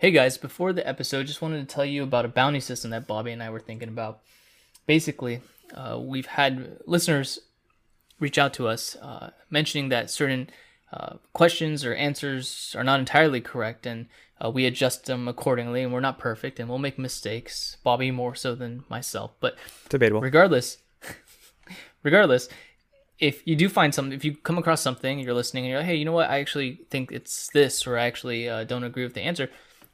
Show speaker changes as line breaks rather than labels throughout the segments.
Hey guys, before the episode, just wanted to tell you about a bounty system that Bobby and I were thinking about. Basically, uh, we've had listeners reach out to us uh, mentioning that certain uh, questions or answers are not entirely correct, and uh, we adjust them accordingly. And we're not perfect, and we'll make mistakes. Bobby more so than myself, but
Debatable.
regardless, regardless, if you do find something, if you come across something, you're listening, and you're like, hey, you know what? I actually think it's this, or I actually uh, don't agree with the answer.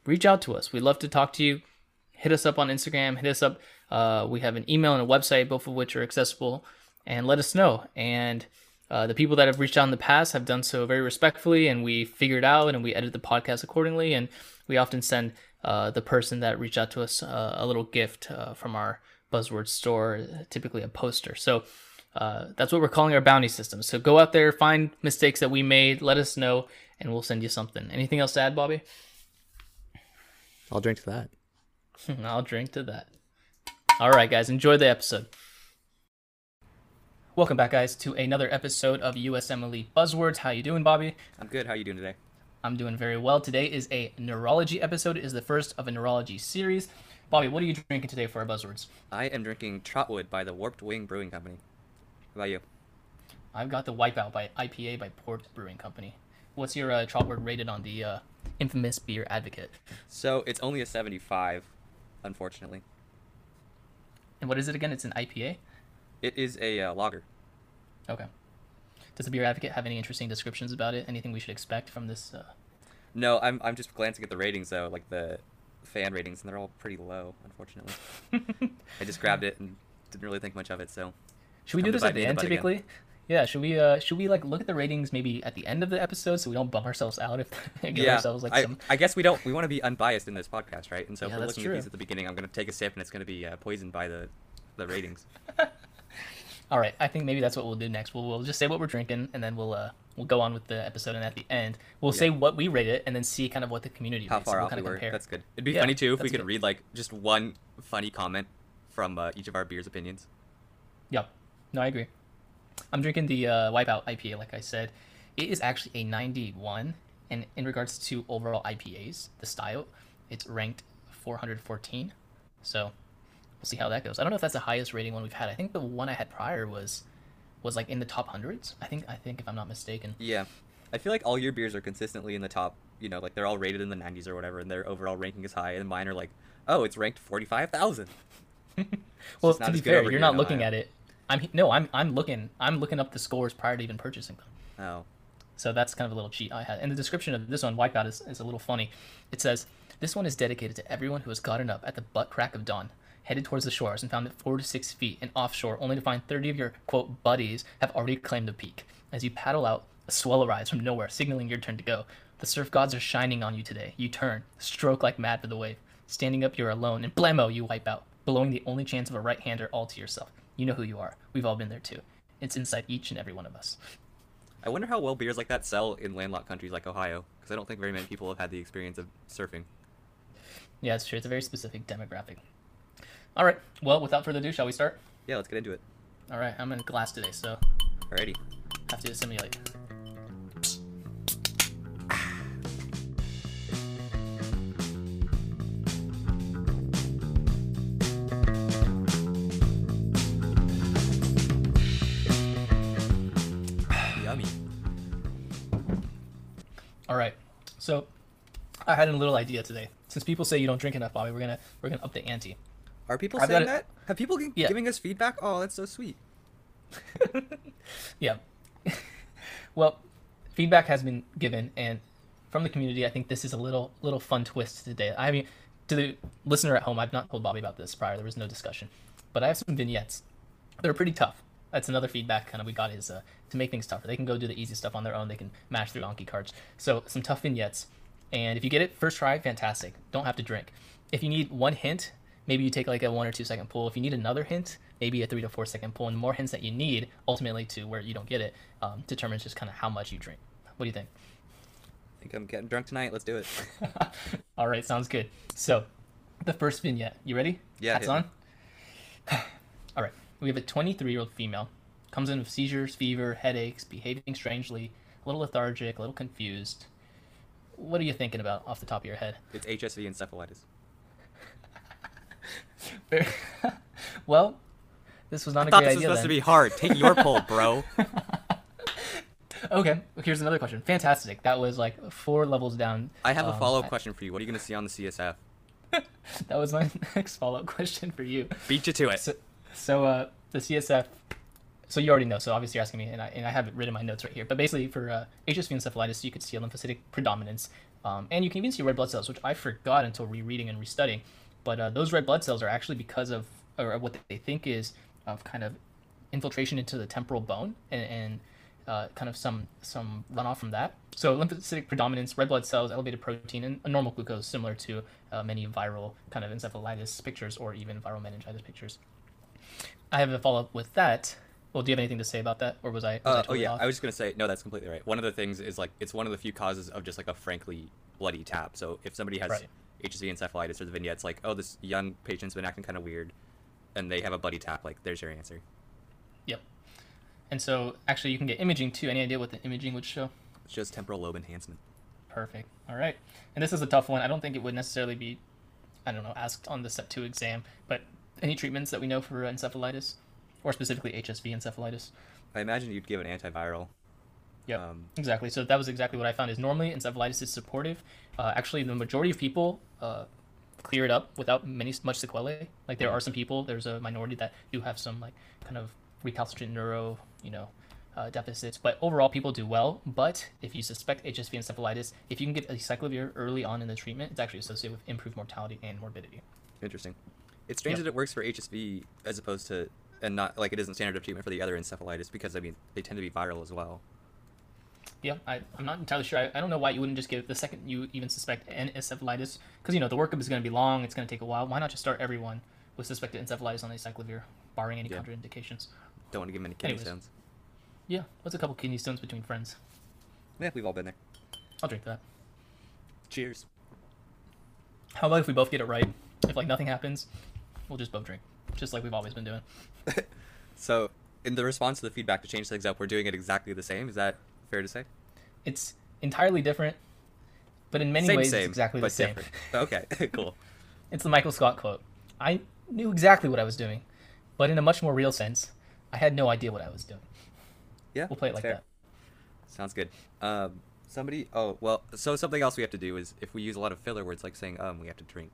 Reach out to us. We'd love to talk to you. Hit us up on Instagram. Hit us up. Uh, we have an email and a website, both of which are accessible, and let us know. And uh, the people that have reached out in the past have done so very respectfully, and we figure it out, and we edit the podcast accordingly. And we often send uh, the person that reached out to us uh, a little gift uh, from our buzzword store, typically a poster. So uh, that's what we're calling our bounty system. So go out there, find mistakes that we made, let us know, and we'll send you something. Anything else to add, Bobby?
I'll drink to that.
I'll drink to that. All right, guys, enjoy the episode. Welcome back, guys, to another episode of USMLE Buzzwords. How you doing, Bobby?
I'm good. How you doing today?
I'm doing very well. Today is a neurology episode. It is the first of a neurology series. Bobby, what are you drinking today for our buzzwords?
I am drinking Trotwood by the Warped Wing Brewing Company. How about you?
I've got the Wipeout by IPA by Port Brewing Company. What's your uh, Trotwood rated on the uh, infamous beer advocate?
So it's only a 75, unfortunately.
And what is it again? It's an IPA?
It is a uh, lager.
Okay. Does the beer advocate have any interesting descriptions about it? Anything we should expect from this? Uh...
No, I'm I'm just glancing at the ratings though, like the fan ratings, and they're all pretty low, unfortunately. I just grabbed it and didn't really think much of it, so.
Should we do this at the end
butt again.
Yeah, should we uh should we like look at the ratings maybe at the end of the episode so we don't bum ourselves out if give
yeah,
ourselves like
I,
some
I guess we don't. We want to be unbiased in this podcast, right? And so
Yeah,
if we're looking at these at the beginning, I'm gonna take a sip, and it's gonna be uh, poisoned by the the ratings.
All right, I think maybe that's what we'll do next. We'll, we'll just say what we're drinking and then we'll uh we'll go on with the episode and at the end we'll say what we rate it and then see kind of what the community
How
rates.
far
and we'll
off
kind
we
of compare.
That's good. It'd be
Yeah,
funny too if we could
good.
read like just one funny comment from uh, each of our beers' opinions.
Yep. No, I agree. I'm drinking the uh, Wipeout IPA, like I said. It is actually a 91, and in regards to overall IPAs, the style, it's ranked 414. So we'll see how that goes. I don't know if that's the highest rating one we've had. I think the one I had prior was was like in the top hundreds. I think I think if I'm not mistaken.
Yeah. I feel like all your beers are consistently in the top, you know, like they're all rated in the 90s or whatever, and their overall ranking is high, and mine are like, oh, it's ranked 45,000.
Well, to be fair, you're not
in
looking
Ohio.
at it. I'm no, I'm I'm looking I'm looking up the scores prior to even purchasing them.
Oh.
So that's kind of a little cheat I had. And the description of this one, Wipeout, is, is a little funny. It says, This one is dedicated to everyone who has gotten up at the butt crack of dawn, headed towards the shores, and found it four to six feet and offshore, only to find 30 of your, quote, buddies have already claimed the peak. As you paddle out, a swell arrives from nowhere, signaling your turn to go. The surf gods are shining on you today. You turn, stroke like mad for the wave. Standing up, you're alone, and blammo, you wipe out, blowing the only chance of a right hander all to yourself. You know who you are. We've all been there too. It's inside each and every one of us.
I wonder how well beers like that sell in landlocked countries like Ohio, because I don't think very many people have had the experience of surfing.
Yeah, it's true. It's a very specific demographic. All right. Well, without further ado, shall we start?
Yeah, let's get into it.
All right. I'm in glass today, so
Alrighty.
have to simulate. I had a little idea today. Since people say you don't drink enough, Bobby, we're gonna we're gonna up the ante.
Are people
I've
saying that? Have people gi-
Yeah.
giving us feedback? Oh, that's so sweet.
Yeah. well, feedback has been given, and from the community, I think this is a little little fun twist today. I mean, to the listener at home, I've not told Bobby about this prior. There was no discussion, but I have some vignettes. They're pretty tough. That's another feedback kind of we got is uh, to make things tougher. They can go do the easy stuff on their own. They can mash through Anki cards. So some tough vignettes, and if you get it first try, fantastic. Don't have to drink. If you need one hint, maybe you take like a one or two second pull. If you need another hint, maybe a three to four second pull. And the more hints that you need, ultimately to where you don't get it, um, determines just kind of how much you drink. What do you think?
I think I'm getting drunk tonight. Let's do it.
All right, sounds good. So, the first vignette. You ready?
Yeah,
Hats on. All right. We have a 23 year old female. Comes in with seizures, fever, headaches, behaving strangely, a little lethargic, a little confused. What are you thinking about off the top of your head?
It's HSV encephalitis.
Well, this was not
I
a
thought
great
this was
idea.
supposed
then.
to be hard. Take your poll, bro.
Okay, here's another question. Fantastic. That was like four levels down.
I have a
Um,
follow-up
I-
question for you. What are you going to see on the CSF?
That was my next follow up question for you.
Beat you to it.
So, so uh, the CSF. So you already know. So obviously you're asking me, and I, and I have it written in my notes right here. But basically, for uh, HSV encephalitis, you could see a lymphocytic predominance, um, and you can even see red blood cells, which I forgot until rereading and restudying. But uh, those red blood cells are actually because of or what they think is of kind of infiltration into the temporal bone and, and uh, kind of some some runoff from that. So lymphocytic predominance, red blood cells, elevated protein, and a normal glucose, similar to uh, many viral kind of encephalitis pictures or even viral meningitis pictures. I have a follow up with that. Well, do you have anything to say about that, or was I? Was I
Uh, oh yeah,
off?
I was just gonna say no. That's completely right. One of the things is like it's one of the few causes of just like a frankly bloody tap. So if somebody has
Right.
HSV encephalitis or the vignettes, like oh this young patient's been acting kind of weird, and they have a bloody tap, like there's your answer.
Yep. And so actually, you can get imaging too. Any idea what the imaging would show?
It's just temporal lobe enhancement.
Perfect. All right. And this is a tough one. I don't think it would necessarily be, I don't know, asked on the step two exam. But any treatments that we know for encephalitis, or specifically HSV encephalitis?
I imagine you'd give an antiviral.
Yep.
Um,
exactly. So that was exactly what I found. Is normally encephalitis is supportive. Uh, actually, the majority of people uh, clear it up without many much sequelae. Like there are some people. There's a minority that do have some like kind of recalcitrant neuro, you know, uh, deficits. But overall, people do well. But if you suspect HSV encephalitis, if you can get acyclovir early on in the treatment, it's actually associated with improved mortality and morbidity.
Interesting. It's strange
Yep.
that it works for HSV as opposed to and not like it isn't standard of treatment for the other encephalitis because I mean they tend to be viral as well.
Yeah, I, I'm not entirely sure. I, I don't know why you wouldn't just give the second you even suspect an encephalitis, because you know the workup is going to be long. It's going to take a while. Why not just start everyone with suspected encephalitis on acyclovir, barring any
Yeah.
contraindications?
Don't want to give them any kidney
Anyways.
stones.
Yeah, what's a couple kidney stones between friends?
Yeah, we've all been there.
I'll drink that.
Cheers.
How about if we both get it right? If like nothing happens, we'll just both drink, just like we've always been doing.
So, in the response to the feedback to change things up, we're doing it exactly the same. Is that fair to say?
It's entirely different, but in many
same,
ways
same,
it's exactly the same.
different. Okay, cool.
It's the Michael Scott quote. I knew exactly what I was doing, but in a much more real sense, I had no idea what I was doing.
Yeah,
We'll play it like
fair. Sounds good. Um, somebody. Oh well. So something else we have to do is if we use a lot of filler words like saying um, we have to drink.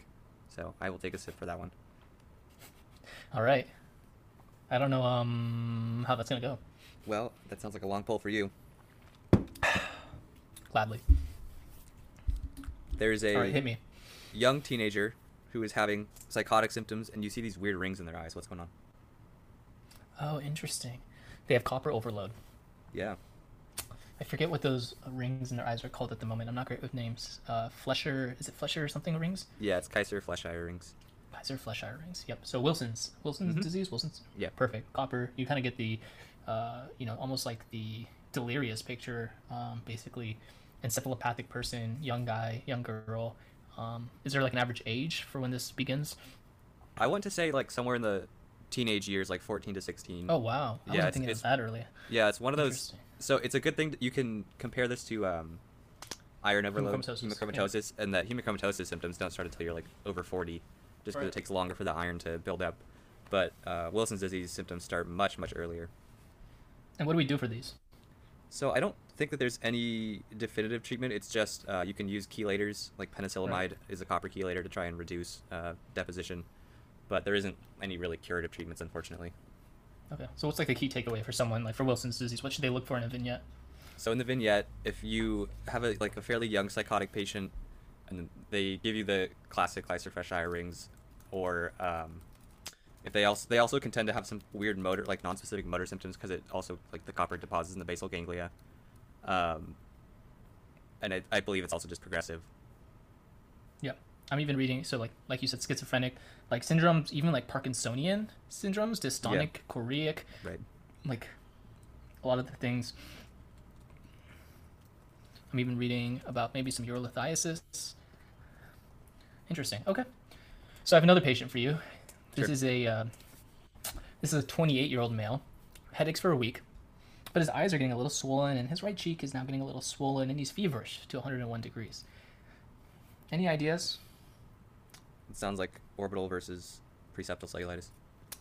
So I will take a sip for that one.
All right. I don't know um how that's gonna go.
Well, that sounds like a long pull for you.
Gladly.
There's a
All right, hit me.
young teenager who is having psychotic symptoms, and you see these weird rings in their eyes. What's going on?
Oh, interesting. They have copper overload.
Yeah.
I forget what those rings in their eyes are called at the moment. I'm not great with names. Uh, Flesher, is it Flesher or something rings?
Yeah, it's Kayser-Fleischer rings.
Kayser-Fleischer rings. Yep. So Wilson's Wilson's
Mhm.
disease. Wilson's.
Yeah.
Perfect. Copper. You kind of get the, uh, you know, almost like the delirious picture. Um, basically, encephalopathic person, young guy, young girl. Um, is there like an average age for when this begins?
I want to say like somewhere in the teenage years, like 14 to 16.
Oh wow. I
Yeah,
wasn't thinking
it's-
that early.
Yeah, it's one of those. So it's a good thing that you can compare this to um, iron overload,
Hemochromatosis, yeah.
hemochromatosis, and that hemochromatosis symptoms don't start until you're like over 40, just because
Right.
it takes longer for the iron to build up. But uh, Wilson's disease symptoms start much much earlier.
And what do we do for these?
So I don't think that there's any definitive treatment. It's just uh, you can use chelators, like penicillamine is a copper chelator to try and reduce uh, deposition, but there isn't any really curative treatments, unfortunately.
Okay. So what's like the key takeaway for someone like for Wilson's disease? What should they look for in a vignette?
So in the vignette, if you have a like a fairly young psychotic patient, and they give you the classic Kayser-Fleischer rings, or um, if they also they also can tend to have some weird motor like non-specific motor symptoms because it also like the copper deposits in the basal ganglia, um, and I, I believe it's also just progressive.
Yeah. I'm even reading so like like you said schizophrenic like syndromes even like Parkinsonian syndromes dystonic choreic
Right.
like a lot of the things I'm even reading about maybe some urolithiasis interesting okay so I have another patient for you this
Sure.
is a uh, this is a 28 year old male headaches for a week but his eyes are getting a little swollen, and his right cheek is now getting a little swollen, and he's feverish to 101 degrees. Any ideas?
It sounds like orbital versus preseptal cellulitis.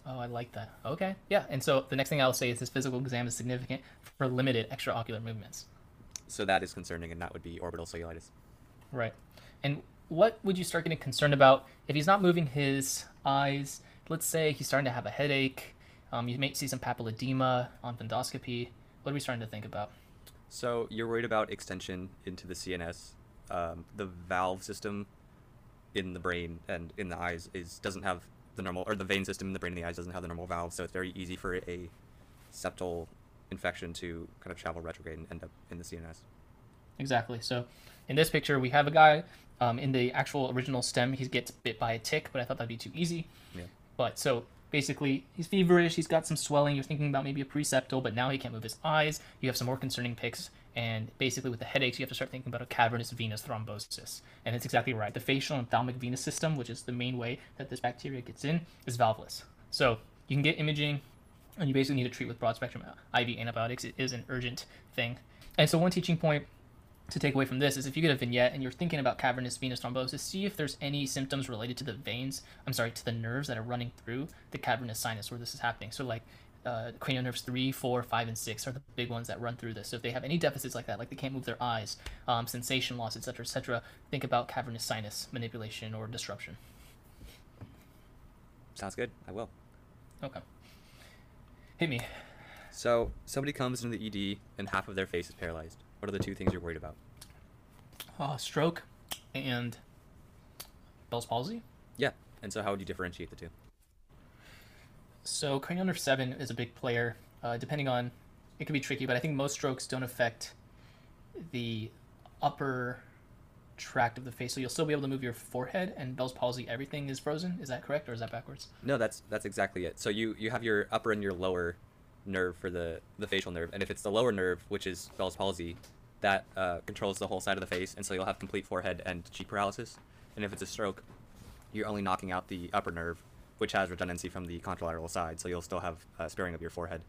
Oh, I like that. Okay, yeah. And so the next thing I'll say is this physical exam is significant for limited extraocular movements.
So that is concerning, and that would be orbital cellulitis.
Right. And what would you start getting concerned about if he's not moving his eyes? Let's say he's starting to have a headache. Um, you may see some papilledema on endoscopy. What are we starting to think about?
So you're worried about extension into the CNS. Um, the valve system in the brain and in the eyes is doesn't have the normal, or the vein system in the brain and the eyes doesn't have the normal valve, so it's very easy for a septal infection to kind of travel retrograde and end up in the CNS.
Exactly. So in this picture, we have a guy um, in the actual original stem. He gets bit by a tick, but I thought that'd be too easy.
Yeah.
But so basically, he's feverish. He's got some swelling. You're thinking about maybe a preseptal, but now he can't move his eyes. You have some more concerning pics. And basically, with the headaches, you have to start thinking about a cavernous venous thrombosis. And it's exactly right. The facial and ophthalmic venous system, which is the main way that this bacteria gets in, is valveless. So you can get imaging, and you basically need to treat with broad spectrum IV antibiotics. It is an urgent thing. And so, one teaching point to take away from this is if you get a vignette and you're thinking about cavernous venous thrombosis, see if there's any symptoms related to the veins, I'm sorry, to the nerves that are running through the cavernous sinus where this is happening. So, like uh, cranial nerves 3, 4, 5, and 6 are the big ones that run through this. So, if they have any deficits like that, like they can't move their eyes, um, sensation loss, etc., etc., think about cavernous sinus manipulation or disruption.
Sounds good. I will.
Okay. Hit me.
So somebody comes into the ED and half of their face is paralyzed. What are the two things you're worried about?
Uh, stroke and Bell's palsy.
Yeah. And so how would you differentiate the two?
So cranial nerve seven is a big player. Uh, depending on, it can be tricky, but I think most strokes don't affect the upper tract of the face. So you'll still be able to move your forehead, and Bell's palsy, everything is frozen. Is that correct, or is that backwards?
No, that's that's exactly it. So you you have your upper and your lower nerve for the the facial nerve, and if it's the lower nerve, which is Bell's palsy, that uh, controls the whole side of the face, and so you'll have complete forehead and cheek paralysis. And if it's a stroke, you're only knocking out the upper nerve, which has redundancy from the contralateral side, so you'll still have uh, sparing of your forehead.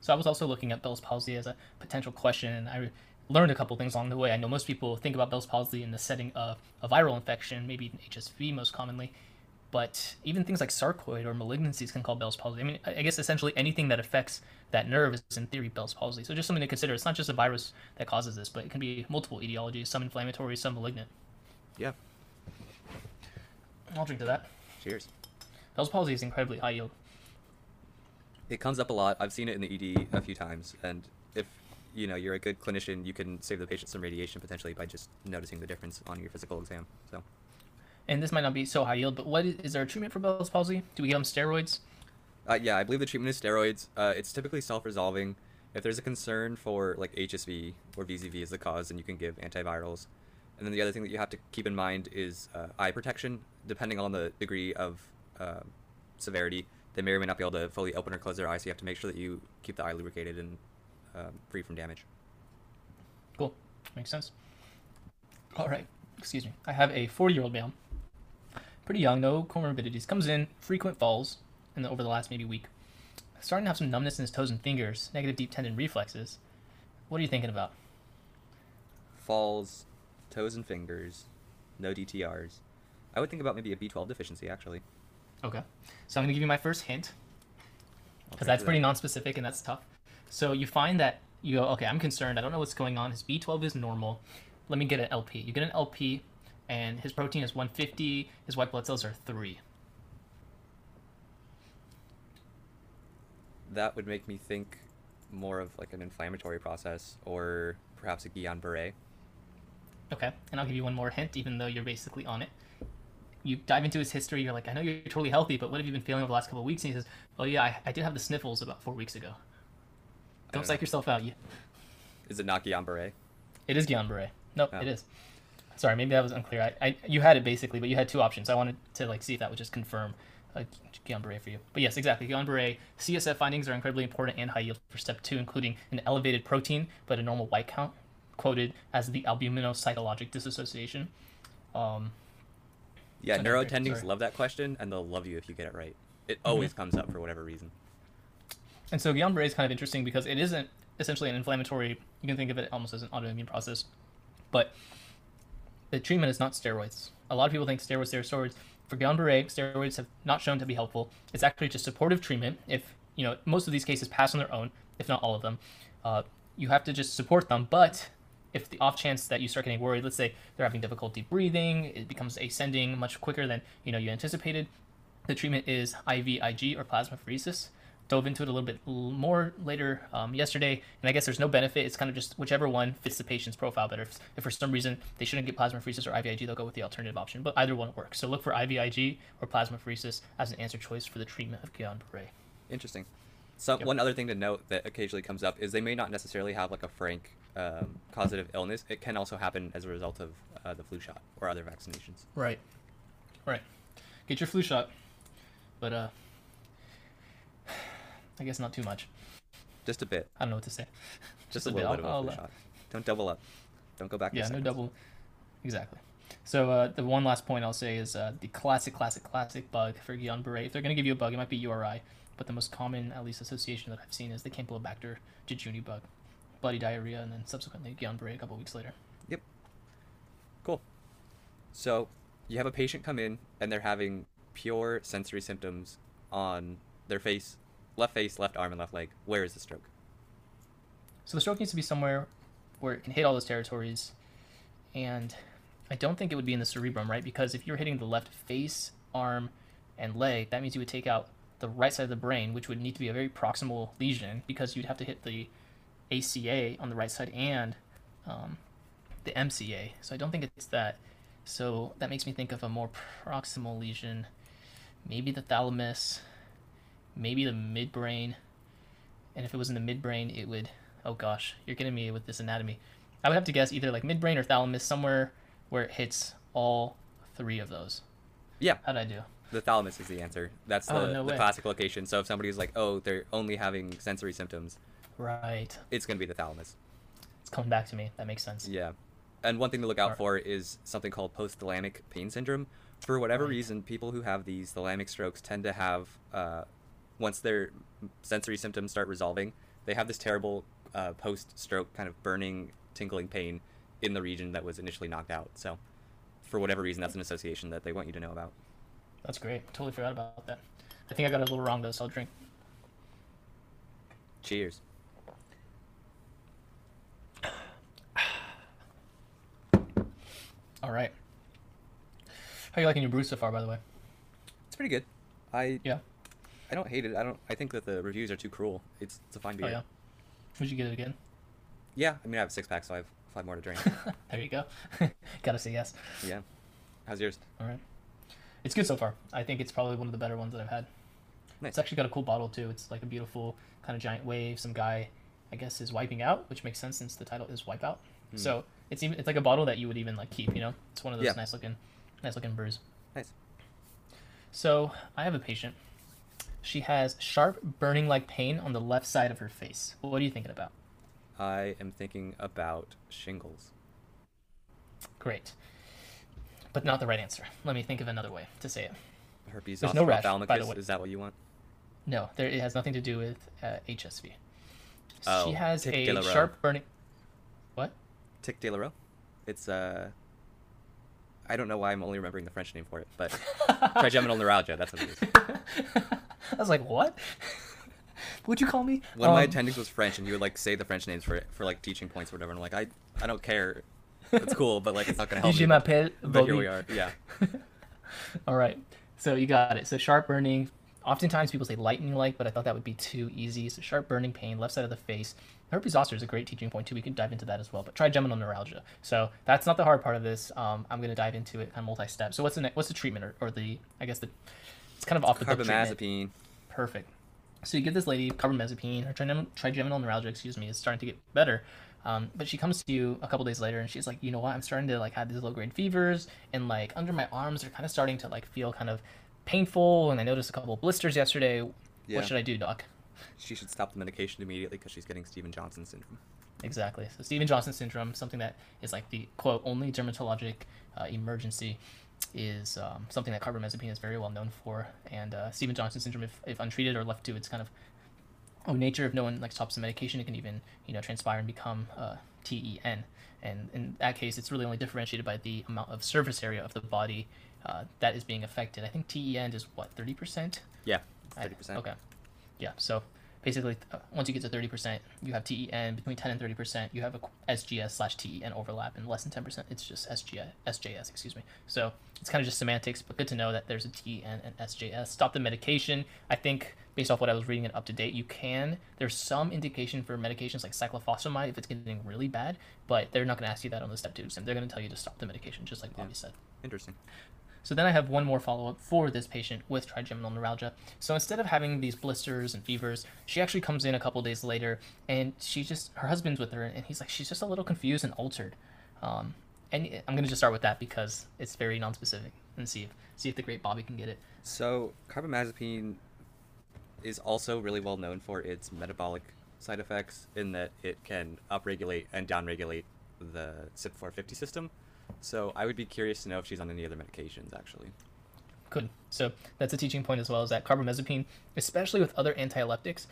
So I was also looking at Bell's palsy as a potential question, and I learned a couple things along the way. I know most people think about Bell's palsy in the setting of a viral infection, maybe HSV most commonly, but even things like sarcoid or malignancies can call Bell's palsy. I mean, I I guess essentially anything that affects that nerve is in theory Bell's palsy. So just something to consider. It's not just a virus that causes this, but it can be multiple etiologies, some inflammatory, some malignant.
Yeah.
I'll drink to that.
Cheers.
Bell's palsy is incredibly high yield.
It comes up a lot. I've seen it in the ED a few times, and if you know you're a good clinician, you can save the patient some radiation potentially by just noticing the difference on your physical exam. So.
And this might not be so high yield, but what is, is there a treatment for Bell's palsy? Do we give them steroids?
Uh, yeah, I believe the treatment is steroids. Uh, it's typically self-resolving. If there's a concern for like HSV or VZV as the cause, then you can give antivirals. And then the other thing that you have to keep in mind is uh, eye protection. Depending on the degree of uh, severity, they may or may not be able to fully open or close their eyes. So you have to make sure that you keep the eye lubricated and um, free from damage.
Cool. Makes sense. All right. Excuse me. I have a 40 year old male, pretty young, no comorbidities, comes in, frequent falls in the, over the last maybe week. Starting to have some numbness in his toes and fingers, negative deep tendon reflexes. What are you thinking about?
Falls, toes and fingers, no DTRs. I would think about maybe a B12 deficiency actually.
Okay. So I'm going to give you my first hint because that's pretty
that.
non-specific and that's tough. So you find that you go, okay, I'm concerned. I don't know what's going on. His B12 is normal. Let me get an LP. You get an LP, and his protein is 150. His white blood cells are three.
That would make me think more of like an inflammatory process or perhaps a Guillain-Barré.
Okay, and I'll give you one more hint, even though you're basically on it. You dive into his history. You're like, I know you're totally healthy, but what have you been feeling over the last couple of weeks? And he says, Oh yeah, I, I did have the sniffles about four weeks ago. Don't
don't
psych
know.
yourself out. You,
Is it not Guillain-Barré?
it is Guillain-Barré. Nope,
Oh.
it is. Sorry, maybe that was unclear. I, I you had it basically, but you had two options. I wanted to like see if that would just confirm uh, Guillain-Barré for you. But yes, exactly. Guillain-Barré CSF findings are incredibly important and high yield for step two, including an elevated protein but a normal white count, quoted as the albuminocytologic dissociation. Um,
Yeah, neurotendings
sorry.
love that question, and they'll love you if you get it right. It always comes up for whatever reason.
And so Guillain-Barré is kind of interesting because it isn't essentially an inflammatory. You can think of it almost as an autoimmune process, but the treatment is not steroids. A lot of people think steroids, steroids. For Guillain-Barré, steroids have not shown to be helpful. It's actually just supportive treatment. If you know most of these cases pass on their own, if not all of them, uh, you have to just support them. But if the off chance that you start getting worried, let's say they're having difficulty breathing, it becomes ascending much quicker than you know you anticipated. The treatment is IVIG or plasmapheresis. Dove into it a little bit more later um, yesterday, and I guess there's no benefit. It's kind of just whichever one fits the patient's profile better. If, if for some reason they shouldn't get plasmapheresis or IVIG, they'll go with the alternative option. But either one works. So look for IVIG or plasmapheresis as an answer choice for the treatment of Guillain-Barré.
Interesting. So
Yep.
one other thing to note that occasionally comes up is they may not necessarily have like a frank um, causative illness. It can also happen as a result of uh, the flu shot or other vaccinations.
Right. Right. Get your flu shot. But uh I guess not too much.
Just a bit,
I don't know what to say.
just
a
a
bit.
little bit of a
I'll- I'll, uh,
shot. Don't double up. Don't go back.
Yeah, no double. Exactly. So uh, the one last point I'll say is uh, the classic, classic, classic bug for Guillain-Barré. If they're going to give you a bug, it might be URI, but the most common, at least association that I've seen, is the Campylobacter jejuni bug, bloody diarrhea, and then subsequently Guillain-Barré a couple weeks later. Yep.
Cool. So you have a patient come in and they're having pure sensory symptoms on their face, left face, left arm, and left leg. Where is the stroke?
So the stroke needs to be somewhere where it can hit all those territories, and I don't think it would be in the cerebrum, right? Because if you're hitting the left face, arm, and leg, that means you would take out the right side of the brain, which would need to be a very proximal lesion because you'd have to hit the ACA on the right side and um, the MCA. So I don't think it's that. So that makes me think of a more proximal lesion, maybe the thalamus, maybe the midbrain. And if it was in the midbrain, it would. Oh gosh, you're getting me with this anatomy. I would have to guess either like midbrain or thalamus, somewhere where it hits all three of those.
Yeah,
How'd I do?
the thalamus is the answer. That's the,
Oh, no
the classic location. So if somebody's like, oh, they're only having sensory symptoms,
Right.
it's going to be the thalamus.
It's coming back to me. That makes sense.
Yeah. And one thing to look out for is something called post-thalamic pain syndrome. For whatever
Right.
reason, people who have these thalamic strokes tend to have, uh, once their sensory symptoms start resolving, they have this terrible uh, post-stroke kind of burning, tingling pain in the region that was initially knocked out. So, for whatever reason, that's an association that they want you to know about.
That's great. Totally forgot about that. I think I got it a little wrong though, so I'll drink.
Cheers.
All right. How are you liking your brew so far, by the way?
It's pretty good. I
Yeah.
I don't hate it. I don't. I think that the reviews are too cruel. It's it's a fine beer.
Oh yeah. Would you get it again?
Yeah, I mean I have a six pack, so I have five more to drink.
there you go. Gotta say yes.
yeah. How's yours?
All right. It's good so far. I think it's probably one of the better ones that I've had.
Nice.
It's actually got a cool bottle too. It's like a beautiful kind of giant wave. Some guy, I guess, is wiping out, which makes sense since the title is Wipeout.
Hmm.
So it's even it's like a bottle that you would even like keep. You know, it's one of those
Yeah.
nice looking, nice looking brews.
Nice.
So I have a patient. She has sharp burning like pain on the left side of her face. What are you thinking about?
I am thinking about shingles.
Great. But not the right answer. Let me think of another way to say it.
Herpes
There's no
zoster
rash, by the way.
Is that what you want?
No, there, it has nothing to do with uh, HSV.
Oh,
she has
tic
a
de la Roe.
sharp burning. What?
Tic de la Roe. It's uh. I don't know why I'm only remembering the French name for it, but trigeminal neuralgia. That's what it is.
I was like, what? What'd you call me?
One of my
Um,
attendings was French, and he would like say the French names for for like teaching points or whatever. And I'm like, I I don't care. It's cool, but like it's not gonna help
Je m'appelle
But here we are. Yeah.
All right. So you got it. So sharp burning. Oftentimes people say lightning like, but I thought that would be too easy. So sharp burning pain, left side of the face. Herpes zoster is a great teaching point too. We can dive into that as well. But trigeminal neuralgia. So that's not the hard part of this. Um, I'm going to dive into it kind of multi-step. So what's the ne- what's the treatment or, or the I guess the it's kind of off the.
Carbamazepine.
Perfect. So you give this lady carbamazepine. Her trigeminal, trigeminal neuralgia, excuse me, is starting to get better. Um, but she comes to you a couple days later, and she's like, you know what? I'm starting to like have these low grade fevers, and like under my arms are kind of starting to like feel kind of painful, and I noticed a couple of blisters yesterday.
Yeah.
What should I do, doc?
She should stop the medication immediately because she's getting Steven Johnson syndrome.
Exactly. So Steven Johnson syndrome, something that is like the quote only dermatologic uh, emergency, is um, something that carbamazepine is very well known for. And uh, Steven Johnson syndrome, if, if untreated or left to its kind of oh, nature if no one like stops the medication, it can even you know transpire and become uh, TEN. And in that case, it's really only differentiated by the amount of surface area of the body uh, that is being affected. I think TEN is what thirty percent.
Yeah,
I-
thirty percent.
Okay. Yeah. So basically, uh, once you get to thirty percent, you have TEN. Between ten and thirty percent, you have a SGS slash TEN overlap, and less than ten percent, it's just SGS, SJS. Excuse me. So it's kind of just semantics, but good to know that there's a TEN and SJS. Stop the medication. I think based off what I was reading and UpToDate, you can. There's some indication for medications like cyclophosphamide if it's getting really bad, but they're not going to ask you that on the step two exam. They're going to tell you to stop the medication, just like Bobby said.
Interesting.
So then I have one more follow up for this patient with trigeminal neuralgia. So instead of having these blisters and fevers, she actually comes in a couple days later and she just, her husband's with her and he's like, she's just a little confused and altered. Um, and I'm going to just start with that because it's very non-specific and see if, see if the great Bobby can get it.
So carbamazepine is also really well known for its metabolic side effects in that it can upregulate and downregulate the CYP450 system. So I would be curious to know if she's on any other medications actually.
Good. So that's a teaching point as well, is that carbamazepine, especially with other anti-epileptics,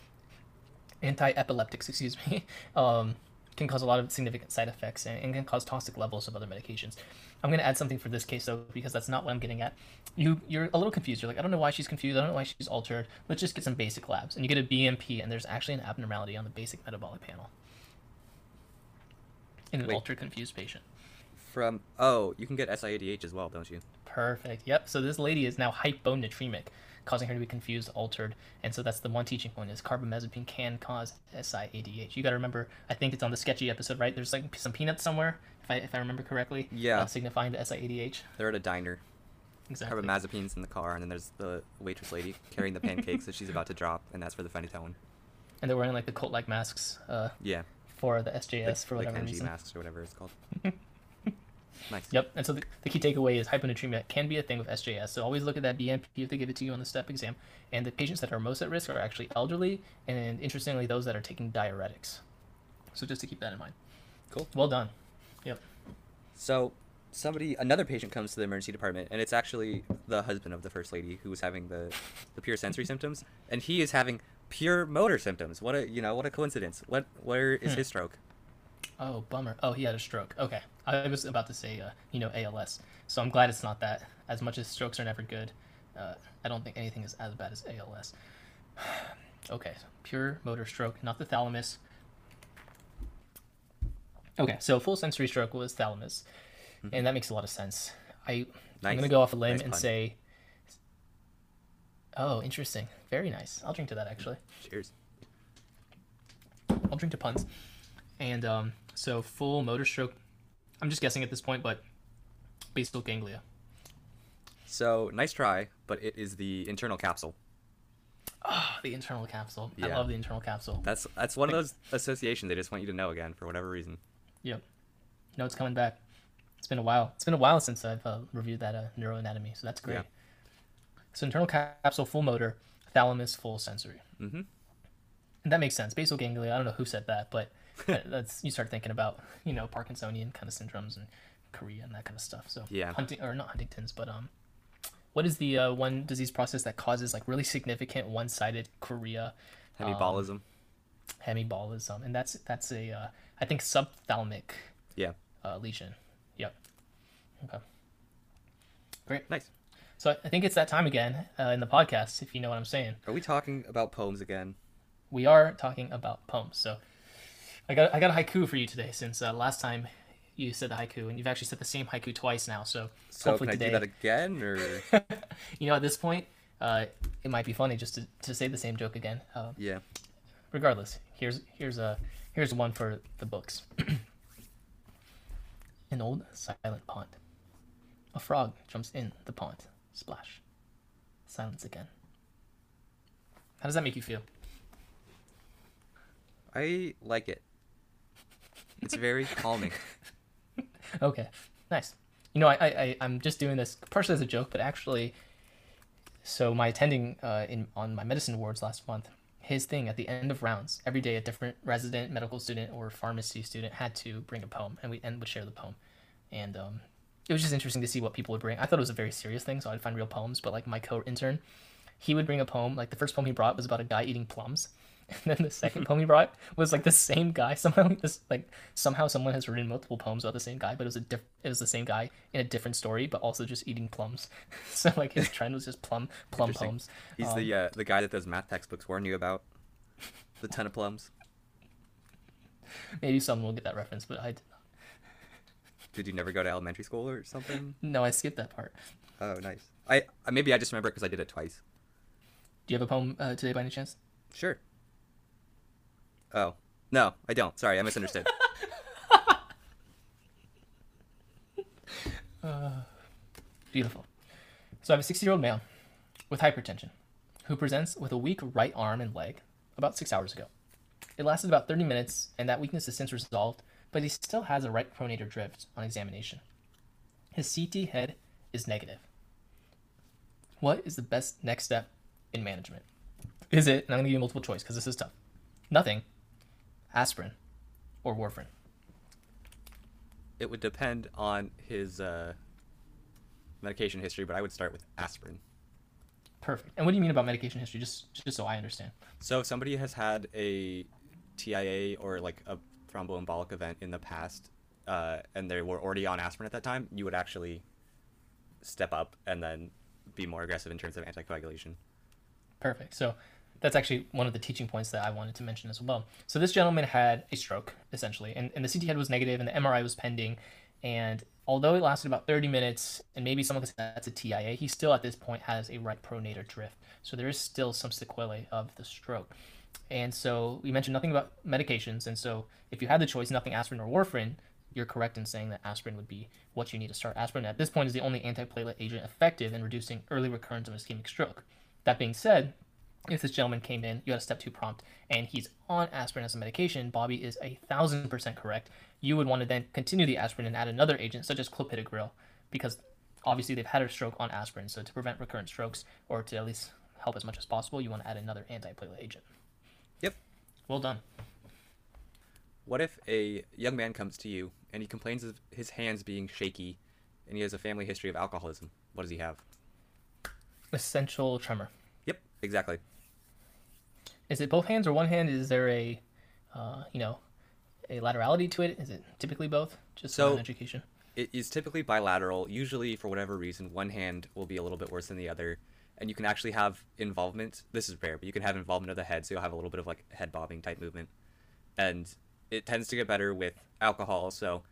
anti-epileptics, excuse me, um, can cause a lot of significant side effects and, and can cause toxic levels of other medications. I'm going to add something for this case though, because that's not what I'm getting at. You you're a little confused. You're like, I don't know why she's confused. I don't know why she's altered. Let's just get some basic labs, and you get a BMP, and there's actually an abnormality on the basic metabolic panel in an
Wait.
altered, confused patient.
From oh, you can get SIADH as well, don't you?
Perfect. Yep. So this lady is now hyponatremic, causing her to be confused, altered, and so that's the one teaching point: is carbamazepine can cause SIADH. You got to remember. I think it's on the sketchy episode, right? There's like some peanuts somewhere, if I if I remember correctly.
Yeah.
uh, signifying the SIADH.
They're at a diner.
Exactly.
Carbamazepine's in the car, and then there's the waitress lady carrying the pancakes that she's about to drop, and that's for the funny phenytoin.
And they're wearing like the cult-like masks uh,
Yeah,
for the SJS for
the
whatever
Kenji
reason.
masks or whatever it's called. nice.
Yep. And so the, the key takeaway is hyponatremia can be a thing with SJS. So always look at that BMP if they give it to you on the step exam. And the patients that are most at risk are actually elderly, and interestingly, those that are taking diuretics. So just to keep that in mind.
Cool.
Well done. Yep.
So somebody, another patient comes to the emergency department, and it's actually the husband of the first lady who was having the the pure sensory symptoms, and he is having pure motor symptoms. What a you know what a coincidence. What where is
Hmm.
his stroke?
Oh, bummer. Oh, he had a stroke. Okay. I was about to say, uh, you know, ALS. So I'm glad it's not that. As much as strokes are never good, uh, I don't think anything is as bad as ALS. okay. So pure motor stroke, not the thalamus. Okay. So full sensory stroke was thalamus. And that makes a lot of sense. I, I'm going to go off a limb
Nice
and
pun.
say, oh, interesting. Very nice. I'll drink to that, actually.
Cheers.
I'll drink to puns. And um, so full motor stroke. I'm just guessing at this point, but basal ganglia.
So nice try, but it is the internal capsule.
Ah, the internal capsule. I love the internal capsule.
That's that's one of those associations they just want you to know again for whatever reason.
Yep. No, it's coming back. It's been a while. It's been a while since I've uh, reviewed that uh, neuroanatomy, so that's great.
Yeah.
So internal capsule, full motor, thalamus, full sensory.
Mm-hmm.
And that makes sense. Basal ganglia. I don't know who said that, but that's you start thinking about you know Parkinsonian kind of syndromes and chorea and that kind of stuff. So
Yeah.
Hunting or not Huntington's, but um, what is the uh, one disease process that causes like really significant one-sided chorea,
Hemiballism.
hemiballism, and that's that's a uh, I think subthalamic
yeah.
uh, lesion. Yep. Okay. Great.
Nice.
So I- I think it's that time again uh, in the podcast, if you know what I'm saying.
Are we talking about poems again?
We are talking about poems. So I got I got a haiku for you today, since uh, last time you said the haiku, and you've actually said the same haiku twice now. So,
So
hopefully
can I
today,
do that again, or
you know, at this point, uh, it might be funny just to, to say the same joke again. Uh,
yeah?
regardless, here's here's a here's one for the books. An old silent pond. A frog jumps in the pond. Splash. Silence again. How does that make you feel?
I like it. It's very calming.
Okay, nice. You know, I, I I- I'm just doing this partially as a joke, but actually, so my attending uh, in on my medicine wards last month, his thing at the end of rounds, every day a different resident, medical student, or pharmacy student had to bring a poem, and we and would share the poem, and um, it was just interesting to see what people would bring. I thought it was a very serious thing, so I'd find real poems, but like my co-intern, he would bring a poem. Like the first poem he brought was about a guy eating plums, And then the second poem he brought was like the same guy. Somehow this like somehow someone has written multiple poems about the same guy, but it was a diff- it was the same guy in a different story, but also just eating plums. so like his trend was just plum plum poems.
He's
Um,
the uh, the guy that those math textbooks warn you about. The ton of plums.
Maybe someone will get that reference, but I did not.
Did you never go to elementary school or something?
no, I skipped that part.
Oh, nice. I I- maybe I just remember it because I did it twice.
Do you have a poem uh, today by any chance?
Sure. Oh no, I don't. Sorry, I misunderstood.
Uh, beautiful. So I have a 60 year old male with hypertension who presents with a weak right arm and leg about six hours ago. It lasted about 30 minutes, and that weakness is since resolved, but he still has a right pronator drift on examination. His CT head is negative. What is the best next step in management? Is it, and I'm going to give you multiple choice because this is tough, nothing, aspirin, or warfarin?
it would depend on his uh, medication history, but I would start with aspirin.
Perfect. And what do you mean about medication history? Just, just so I understand.
So if somebody has had a TIA or like a thromboembolic event in the past, uh, and they were already on aspirin at that time, you would actually step up and then be more aggressive in terms of anticoagulation.
Perfect. So that's actually one of the teaching points that I wanted to mention as well. So this gentleman had a stroke, essentially, and, and the CT head was negative and the MRI was pending. And although it lasted about 30 minutes, and maybe someone could say that's a TIA, he still at this point has a right pronator drift. So there is still some sequelae of the stroke. And so we mentioned nothing about medications. And so if you had the choice, nothing aspirin or warfarin, you're correct in saying that aspirin would be what you need to start. Aspirin at this point is the only antiplatelet agent effective in reducing early recurrence of ischemic stroke. That being said, if this gentleman came in, you had a step two prompt, and he's on aspirin as a medication, Bobby is a thousand percent correct. You would want to then continue the aspirin and add another agent, such as clopidogrel, because obviously they've had a stroke on aspirin. So to prevent recurrent strokes, or to at least help as much as possible, you want to add another antiplatelet agent.
Yep.
Well done.
What if a young man comes to you and he complains of his hands being shaky and he has a family history of alcoholism? What does he have?
Essential tremor.
Yep, exactly.
Is it both hands or one hand? Is there a, uh, you know, a laterality to it? Is it typically both? Just
So-
so education.
It is typically bilateral. Usually, for whatever reason, one hand will be a little bit worse than the other. And you can actually have involvement. This is rare, but you can have involvement of the head, so you'll have a little bit of like head bobbing type movement. And it tends to get better with alcohol, so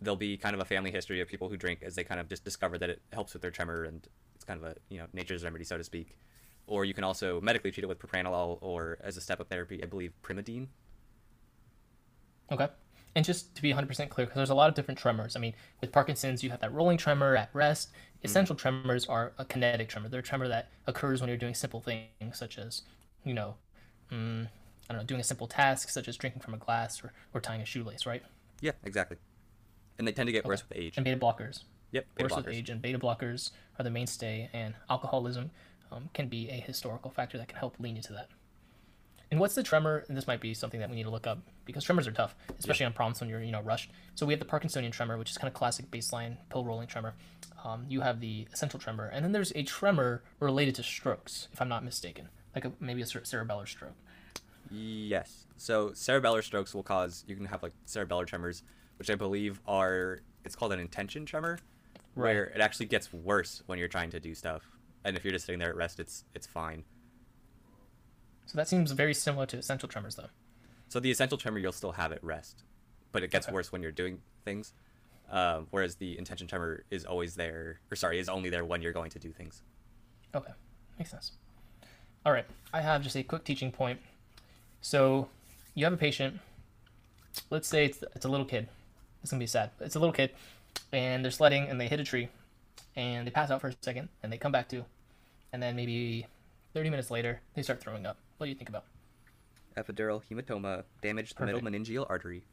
there'll be kind of a family history of people who drink as they kind of just discover that it helps with their tremor and it's kind of a, you know, nature's remedy, so to speak. Or you can also medically treat it with propranolol or as a step up therapy, I believe primidone.
Okay. And just to be 100% clear, because there's a lot of different tremors. I mean, with Parkinson's, you have that rolling tremor at rest. Essential tremors are a kinetic tremor. They're a tremor that occurs when you're doing simple things, such as, you know, mm, I don't know, doing a simple task, such as drinking from a glass or, or tying a shoelace, right?
Yeah, exactly. And they tend to get worse with age.
And beta blockers.
Yep, beta
Worse with age, and beta blockers are the mainstay, and alcoholism um, can be a historical factor that can help lean into that. And what's the tremor? And this might be something that we need to look up because tremors are tough, especially on problems when you're you know rushed. So we have the Parkinsonian tremor, which is kind of classic baseline pill rolling tremor. Um, you have the essential tremor, and then there's a tremor related to strokes, if I'm not mistaken, like a, maybe a cerebellar stroke.
Yes. So cerebellar strokes will cause you can have like cerebellar tremors, which I believe are it's called an intention tremor, where it actually gets worse when you're trying to do stuff, and if you're just sitting there at rest, it's it's fine.
So that seems very similar to essential tremors, though.
So the essential tremor you'll still have at rest, but it gets
Okay.
worse when you're doing things. Um, whereas the intention tremor is always there, or sorry, is only there when you're going to do things.
Okay, makes sense. All right, I have just a quick teaching point. So, you have a patient. Let's say it's, it's a little kid. It's gonna be sad. It's a little kid, and they're sledding and they hit a tree, and they pass out for a second, and they come back to, and then maybe 30 minutes later they start throwing up. What do you think about?
Epidural hematoma damaged the middle meningeal artery.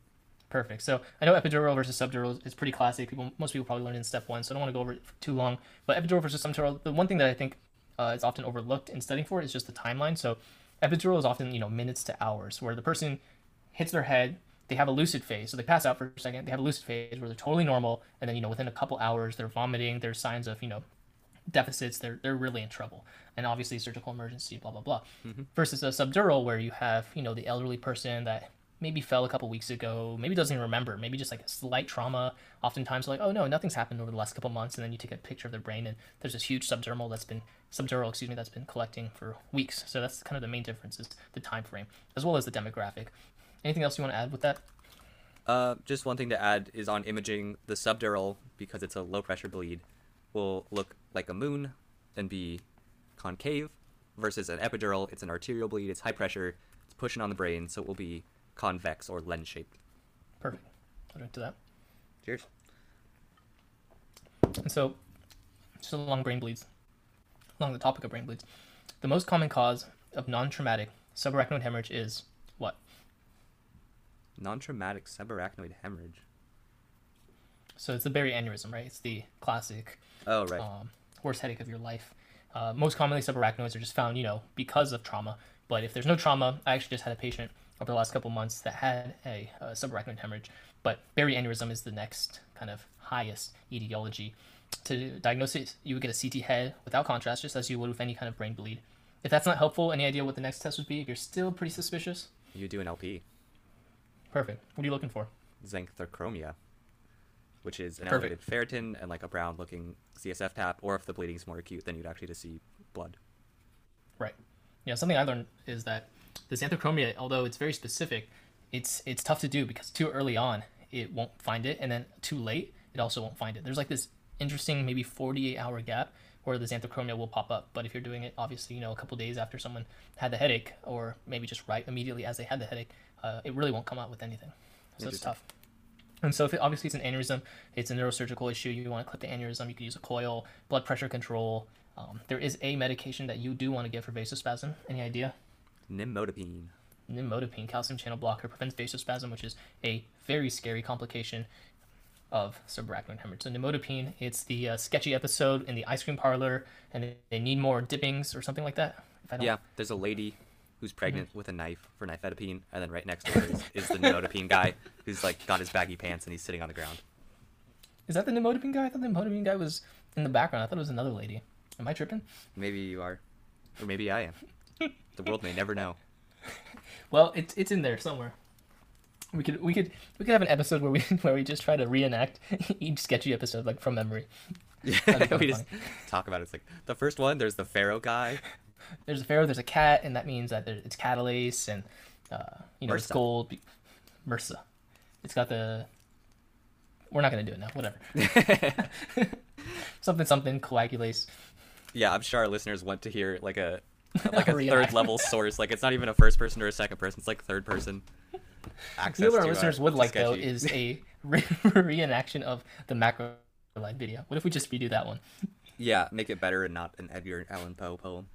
Perfect. So I know epidural versus subdural is pretty classic. People, most people probably learned in step one, so I don't want to go over it for too long. But epidural versus subdural, the one thing that I think uh, is often overlooked in studying for it is just the timeline. So epidural is often you know minutes to hours, where the person hits their head, they have a lucid phase, so they pass out for a second, they have a lucid phase where they're totally normal, and then you know within a couple hours they're vomiting, there's signs of you know deficits, they're they're really in trouble. And obviously, surgical emergency, blah blah blah.
Mm-hmm.
Versus a subdural where you have you know the elderly person that maybe fell a couple weeks ago, maybe doesn't even remember, maybe just like a slight trauma. Oftentimes, like oh no, nothing's happened over the last couple months, and then you take a picture of their brain and there's this huge subdermal that's been subdural, excuse me, that's been collecting for weeks. So that's kind of the main difference is the time frame as well as the demographic. Anything else you want to add with that?
Uh, just one thing to add is on imaging, the subdural, because it's a low pressure bleed, will look like a moon and be concave, versus an epidural, it's an arterial bleed, it's high pressure, it's pushing on the brain, so it will be convex or lens shaped.
Perfect. I'll drink to that.
Cheers.
And so, just along brain bleeds, along the topic of brain bleeds, the most common cause of non-traumatic subarachnoid hemorrhage is what?
Non traumatic subarachnoid hemorrhage.
So it's the Berry aneurysm, right? It's the classic
Oh, right.
um, worst headache of your life. Uh, most commonly, subarachnoids are just found, you know, because of trauma. But if there's no trauma, I actually just had a patient over the last couple months that had a, uh subarachnoid hemorrhage. But Berry aneurysm is the next kind of highest etiology. To diagnose it, you would get a CT head without contrast, just as you would with any kind of brain bleed. If that's not helpful, any idea what the next test would be? If you're still pretty suspicious,
you do an LP,
perfect. What are you looking for?
xanthochromia, which is an
Perfect.
elevated ferritin and like a brown looking CSF tap, or if the bleeding is more acute, then you'd actually just see blood.
Right. Yeah, something I learned is that the xanthochromia, although it's very specific, it's it's tough to do because too early on it won't find it, and then too late it also won't find it. There's like this interesting maybe 48 hour gap where the xanthochromia will pop up. But if you're doing it, obviously, you know, a couple days after someone had the headache, or maybe just right immediately as they had the headache, uh, it really won't come out with anything. So it's tough. And so, if it, obviously it's an aneurysm, it's a neurosurgical issue. You want to clip the aneurysm. You can use a coil, blood pressure control. Um, there is a medication that you do want to give for vasospasm. Any idea?
Nimodipine.
Nimodipine, calcium channel blocker, prevents vasospasm, which is a very scary complication of subarachnoid hemorrhage. So nimodipine, it's the uh, sketchy episode in the ice cream parlor, and they need more dippings or something like that. If I don't,
Yeah, there's a lady who's mm-hmm. pregnant with a knife for nifedipine, and then right next to her is, is the nimodipine guy who's like got his baggy pants and he's sitting on the ground.
Is that the nimodipine guy? I thought the nimodipine guy was in the background. I thought it was another lady. Am I tripping?
Maybe you are, or maybe I am. the world may never know.
Well, it's it's in there somewhere. We could we could we could have an episode where we where we just try to reenact each sketchy episode like from memory.
Yeah, we just talk about it. It's like the first one. There's the pharaoh guy.
There's a pharaoh, there's a cat, and that means that there, it's catalase and uh, you know it's gold. MRSA. It's got the. We're not gonna do it now. Whatever. something something coagulase.
Yeah, I'm sure our listeners want to hear like a like a third level source. Like it's not even a first person or a second person. It's like third person. Access
You know what our
to,
listeners would like though is a re- reenaction of the macro line video. What if we just redo that one?
Yeah, make it better and not an Edgar Allan Poe poem.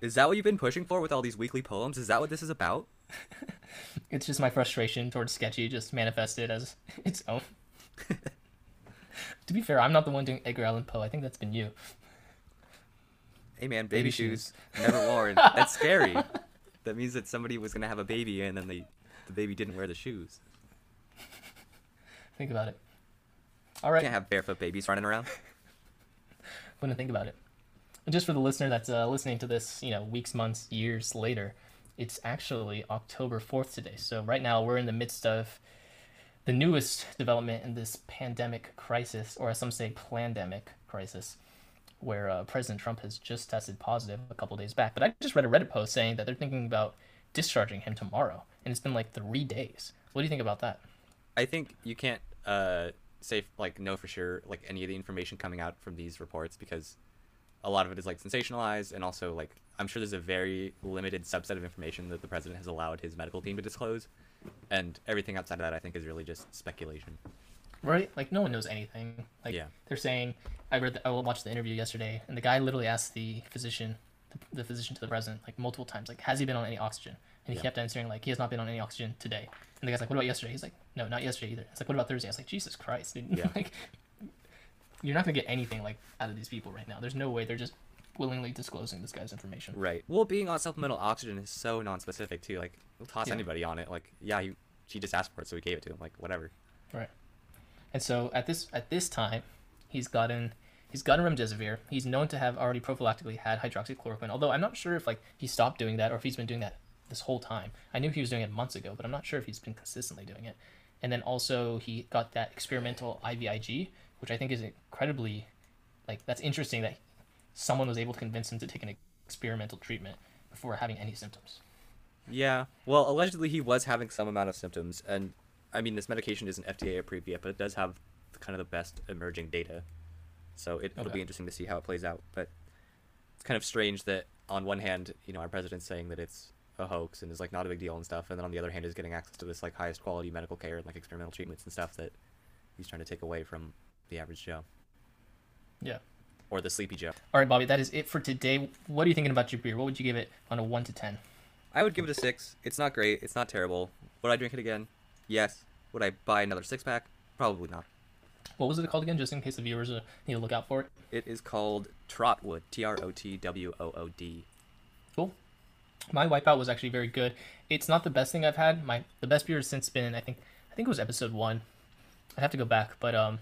Is that what you've been pushing for with all these weekly poems? Is that what this is about?
It's just my frustration towards sketchy just manifested as its own. to be fair, I'm not the one doing Edgar Allan Poe. I think that's been you.
Hey man, baby,
Baby
shoes, never worn. That's scary. That means that somebody was gonna have a baby and then they, the baby didn't wear the shoes.
Think about it. All right.
Can't have barefoot babies running around.
when I think about it. And just for the listener that's uh, listening to this, you know, weeks, months, years later, it's actually October 4th today. So right now we're in the midst of the newest development in this pandemic crisis, or as some say, plandemic crisis, where uh, President Trump has just tested positive a couple days back. But I just read a Reddit post saying that they're thinking about discharging him tomorrow, and it's been like three days. What do you think about that?
I think you can't uh, say like know for sure like any of the information coming out from these reports because a lot of it is like sensationalized and also like I'm sure there's a very limited subset of information that the president has allowed his medical team to disclose, and everything outside of that I think is really just speculation.
Right? Like no one knows anything. Like
Yeah.
they're saying, I read, the, I watched the interview yesterday, and the guy literally asked the physician, the, the physician to the president, like multiple times, like, has he been on any oxygen? And he
Yeah.
kept answering like, he has not been on any oxygen today. And the guy's like, what about yesterday? He's like, no, not yesterday either. It's like, what about Thursday? I was like, Jesus Christ, dude.
Yeah.
like, you're not gonna get anything like out of these people right now. There's no way they're just willingly disclosing this guy's information.
Right. Well, being on supplemental oxygen is so non-specific too. Like, we'll toss
Yeah.
anybody on it. Like, yeah, he, she just asked for it, so we gave it to him. Like, whatever.
Right. And so at this at this time, he's gotten He's gotten remdesivir. He's known to have already prophylactically had hydroxychloroquine. Although I'm not sure if like he stopped doing that or if he's been doing that this whole time. I knew he was doing it months ago, but I'm not sure if he's been consistently doing it. And then also he got that experimental IVIG, which I think is incredibly like that's interesting that someone was able to convince him to take an experimental treatment before having any symptoms.
Yeah. Well, allegedly he was having some amount of symptoms, and I mean this medication isn't FDA approved yet, but it does have kind of the best emerging data. So it, it'll
Okay.
be interesting to see how it plays out. But it's kind of strange that on one hand, you know, our president's saying that it's a hoax and is like not a big deal and stuff, and then on the other hand is getting access to this like highest quality medical care and like experimental treatments and stuff that he's trying to take away from the average Joe
Yeah.
or the sleepy Joe.
All right, Bobby, that is it for today. What are you thinking about your beer? What would you give it on a one to ten?
I would give it a six. It's not great. It's not terrible. Would I drink it again? Yes. Would I buy another six pack? Probably not.
What was it called again? Just in case the viewers uh, need to look out for it.
It is called Trotwood. T R O T W O O D.
Cool. My wipeout was actually very good. It's not the best thing I've had. My the best beer has since been I think I think it was episode one. I'd have to go back, but um,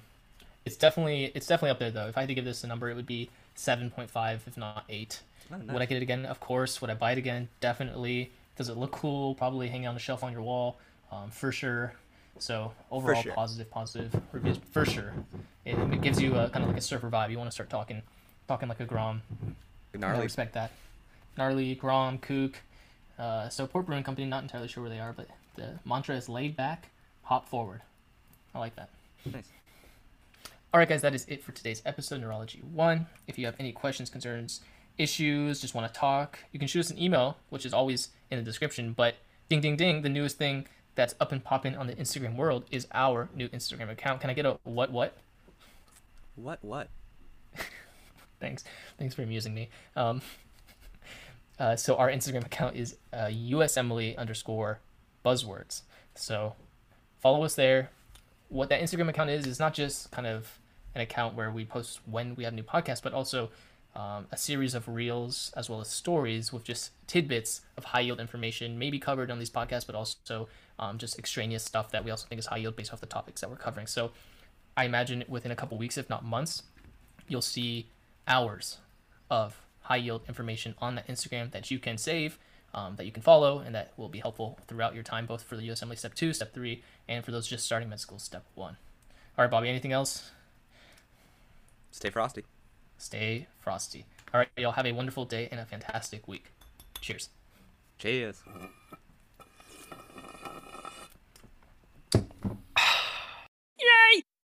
it's definitely it's definitely up there though. If I had to give this a number, it would be seven point five, if not eight.
Oh,
Would I get it again? Of course. Would I buy it again? Definitely. Does it look cool? Probably hanging on the shelf on your wall, um, for sure. So overall,
sure.
positive, positive reviews for sure. It, it gives you a, kind of like a surfer vibe. You want to start talking, talking like a Grom. I
Gnarly.
respect that. Gnarly, Grom, Kook. Uh, so Port Brewing Company, not entirely sure where they are, but the mantra is laid back, hop forward. I like that.
Nice.
All right, guys, that is it for today's episode, Neurology 1. If you have any questions, concerns, issues, just want to talk, you can shoot us an email, which is always in the description. But ding, ding, ding, the newest thing that's up and popping on the Instagram world is our new Instagram account. Can I get a what, what?
What? What?
Thanks. Thanks for amusing me. Um, uh, so our Instagram account is uh, USMLE underscore buzzwords. So follow us there. What that Instagram account is is not just kind of an account where we post when we have new podcasts, but also um, a series of reels as well as stories with just tidbits of high yield information, maybe covered on these podcasts, but also um, just extraneous stuff that we also think is high yield based off the topics that we're covering. So I imagine within a couple weeks, if not months, you'll see hours of high yield information on that Instagram that you can save, um, that you can follow, and that will be helpful throughout your time, both for the USMLE Step 2, Step 3, and for those just starting med school Step 1. All right, Bobby, anything else?
Stay frosty.
Stay frosty. All right, y'all have a wonderful day and a fantastic week. Cheers.
Cheers.